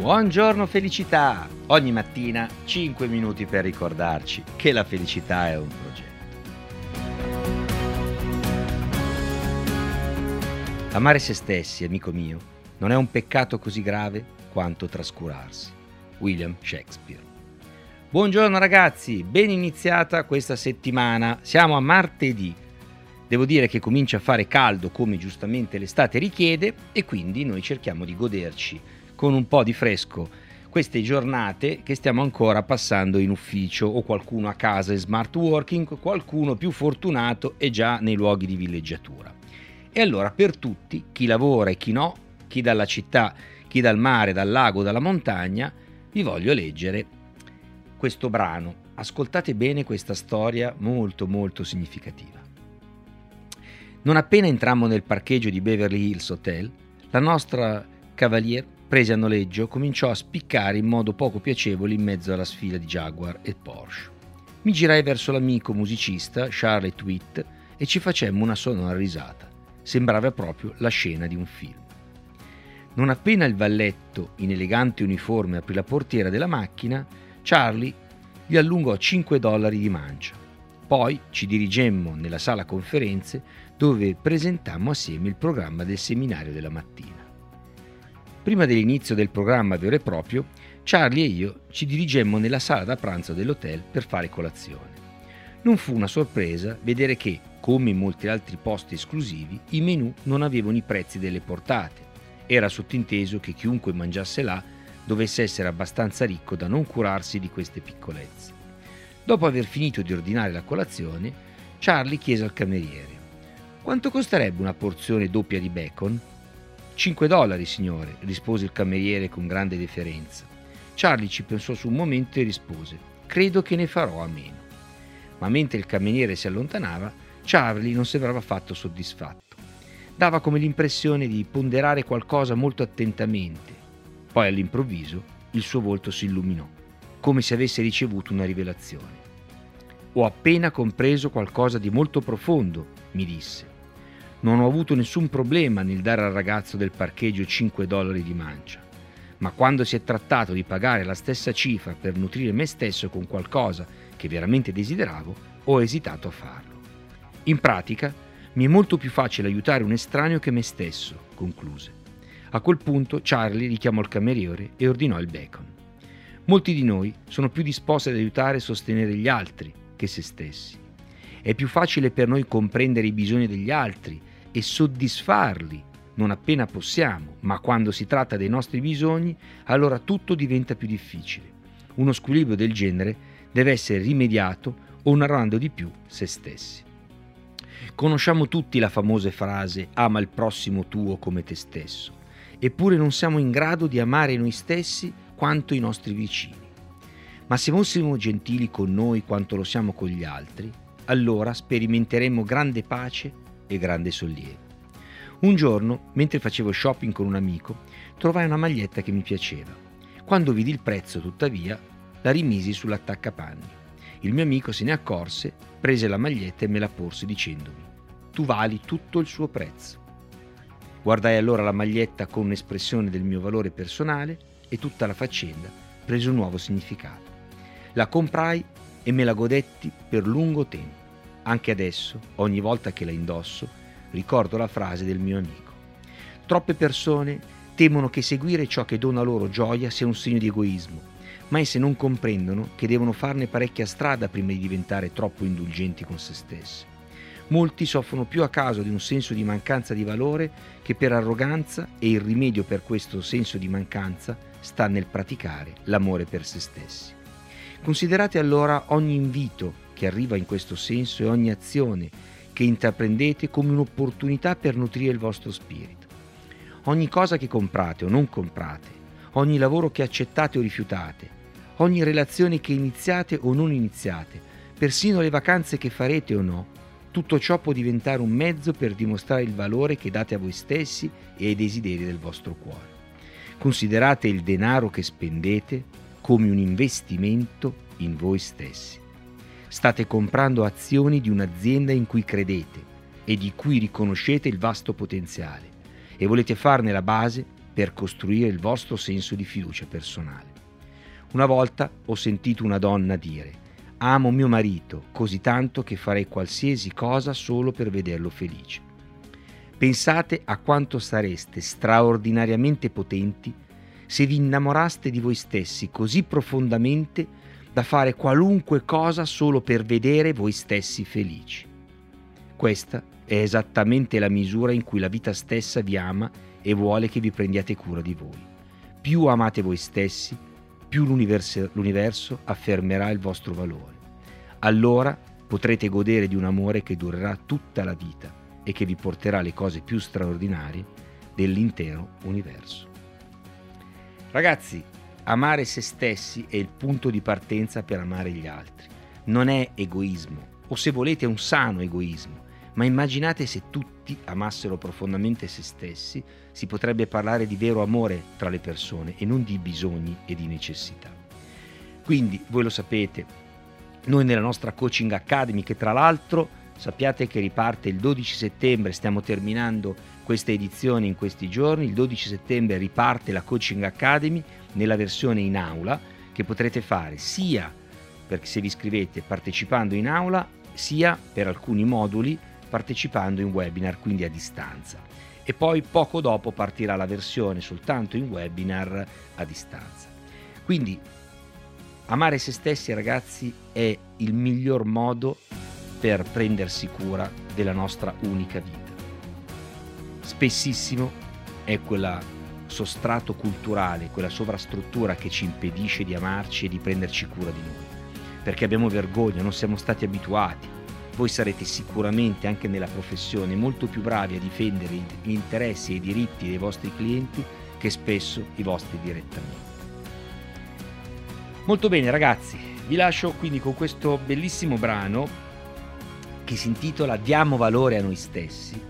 Buongiorno felicità! Ogni mattina 5 minuti per ricordarci che la felicità è un progetto. Amare se stessi, amico mio, non è un peccato così grave quanto trascurarsi. William Shakespeare. Buongiorno ragazzi, ben iniziata questa settimana. Siamo a martedì. Devo dire che comincia a fare caldo come giustamente l'estate richiede e quindi noi cerchiamo di goderci con un po' di fresco queste giornate che stiamo ancora passando in ufficio o qualcuno a casa in smart working, qualcuno più fortunato è già nei luoghi di villeggiatura. E allora per tutti, chi lavora e chi no, chi dalla città, chi dal mare, dal lago, dalla montagna, vi voglio leggere questo brano. Ascoltate bene questa storia molto molto significativa. Non appena entrammo nel parcheggio di Beverly Hills Hotel, la nostra Cavalier, presa a noleggio, cominciò a spiccare in modo poco piacevole in mezzo alla sfida di Jaguar e Porsche. Mi girai verso l'amico musicista Charlie Twitt e ci facemmo una sonora risata. Sembrava proprio la scena di un film. Non appena il valletto, in elegante uniforme, aprì la portiera della macchina, Charlie gli allungò 5 dollari di mancia. Poi ci dirigemmo nella sala conferenze dove presentammo assieme il programma del seminario della mattina. Prima dell'inizio del programma vero e proprio, Charlie e io ci dirigemmo nella sala da pranzo dell'hotel per fare colazione. Non fu una sorpresa vedere che, come in molti altri posti esclusivi, i menù non avevano i prezzi delle portate. Era sottinteso che chiunque mangiasse là dovesse essere abbastanza ricco da non curarsi di queste piccolezze. Dopo aver finito di ordinare la colazione, Charlie chiese al cameriere: Quanto costerebbe una porzione doppia di bacon? 5 dollari, signore, rispose il cameriere con grande deferenza. Charlie ci pensò su un momento e rispose: Credo che ne farò a meno. Ma mentre il cameriere si allontanava, Charlie non sembrava affatto soddisfatto. Dava come l'impressione di ponderare qualcosa molto attentamente. Poi all'improvviso il suo volto si illuminò come se avesse ricevuto una rivelazione. Ho appena compreso qualcosa di molto profondo, mi disse. Non ho avuto nessun problema nel dare al ragazzo del parcheggio 5 dollari di mancia, ma quando si è trattato di pagare la stessa cifra per nutrire me stesso con qualcosa che veramente desideravo, ho esitato a farlo. In pratica, mi è molto più facile aiutare un estraneo che me stesso, concluse. A quel punto Charlie richiamò il cameriere e ordinò il bacon. Molti di noi sono più disposti ad aiutare e sostenere gli altri che se stessi. È più facile per noi comprendere i bisogni degli altri e soddisfarli non appena possiamo, ma quando si tratta dei nostri bisogni, allora tutto diventa più difficile. Uno squilibrio del genere deve essere rimediato onorando di più se stessi. Conosciamo tutti la famosa frase ama il prossimo tuo come te stesso, eppure non siamo in grado di amare noi stessi quanto i nostri vicini. Ma se fossimo gentili con noi quanto lo siamo con gli altri, allora sperimenteremmo grande pace e grande sollievo. Un giorno, mentre facevo shopping con un amico, trovai una maglietta che mi piaceva. Quando vidi il prezzo, tuttavia, la rimisi sull'attaccapanni. Il mio amico se ne accorse, prese la maglietta e me la porse dicendomi: Tu vali tutto il suo prezzo. Guardai allora la maglietta con un'espressione del mio valore personale e tutta la faccenda prese un nuovo significato. La comprai e me la godetti per lungo tempo. Anche adesso, ogni volta che la indosso, ricordo la frase del mio amico. Troppe persone temono che seguire ciò che dona loro gioia sia un segno di egoismo, ma esse non comprendono che devono farne parecchia strada prima di diventare troppo indulgenti con se stesse. Molti soffrono più a causa di un senso di mancanza di valore che per arroganza e il rimedio per questo senso di mancanza sta nel praticare l'amore per se stessi. Considerate allora ogni invito che arriva in questo senso e ogni azione che intraprendete come un'opportunità per nutrire il vostro spirito. Ogni cosa che comprate o non comprate, ogni lavoro che accettate o rifiutate, ogni relazione che iniziate o non iniziate, persino le vacanze che farete o no, tutto ciò può diventare un mezzo per dimostrare il valore che date a voi stessi e ai desideri del vostro cuore. Considerate il denaro che spendete come un investimento in voi stessi. State comprando azioni di un'azienda in cui credete e di cui riconoscete il vasto potenziale e volete farne la base per costruire il vostro senso di fiducia personale. Una volta ho sentito una donna dire Amo mio marito così tanto che farei qualsiasi cosa solo per vederlo felice. Pensate a quanto sareste straordinariamente potenti se vi innamoraste di voi stessi così profondamente da fare qualunque cosa solo per vedere voi stessi felici. Questa è esattamente la misura in cui la vita stessa vi ama e vuole che vi prendiate cura di voi. Più amate voi stessi, più l'universo, l'universo affermerà il vostro valore. Allora potrete godere di un amore che durerà tutta la vita e che vi porterà le cose più straordinarie dell'intero universo. Ragazzi, amare se stessi è il punto di partenza per amare gli altri. Non è egoismo, o se volete un sano egoismo, ma immaginate se tutti amassero profondamente se stessi, si potrebbe parlare di vero amore tra le persone e non di bisogni e di necessità. Quindi, voi lo sapete, noi nella nostra Coaching Academy, che tra l'altro sappiate che riparte il 12 settembre, stiamo terminando questa edizione in questi giorni, il 12 settembre riparte la Coaching Academy nella versione in aula che potrete fare sia perché se vi iscrivete partecipando in aula, sia per alcuni moduli partecipando in webinar, quindi a distanza. E poi poco dopo partirà la versione soltanto in webinar a distanza. Quindi amare se stessi ragazzi è il miglior modo per prendersi cura della nostra unica vita. Spessissimo è quella sostrato culturale, quella sovrastruttura che ci impedisce di amarci e di prenderci cura di noi. Perché abbiamo vergogna, non siamo stati abituati, voi sarete sicuramente anche nella professione molto più bravi a difendere gli interessi e i diritti dei vostri clienti che spesso i vostri direttamente. Molto bene ragazzi, vi lascio quindi con questo bellissimo brano che si intitola Diamo valore a noi stessi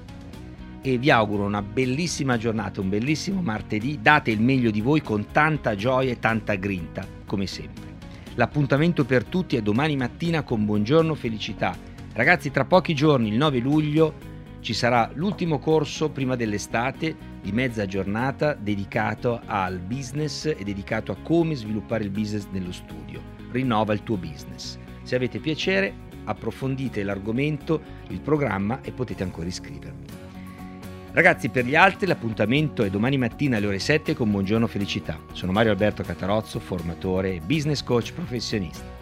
e vi auguro una bellissima giornata, un bellissimo martedì, date il meglio di voi con tanta gioia e tanta grinta, come sempre. L'appuntamento per tutti è domani mattina con Buongiorno Felicità Ragazzi, tra pochi giorni, il 9 luglio, ci sarà l'ultimo corso prima dell'estate di mezza giornata dedicato al business e dedicato a come sviluppare il business nello studio. Rinnova il tuo business. Se avete piacere, approfondite l'argomento, il programma e potete ancora iscrivervi. Ragazzi, per gli altri l'appuntamento è domani mattina alle ore 7 con Buongiorno Felicità. Sono Mario Alberto Catarozzo, formatore e business coach professionista.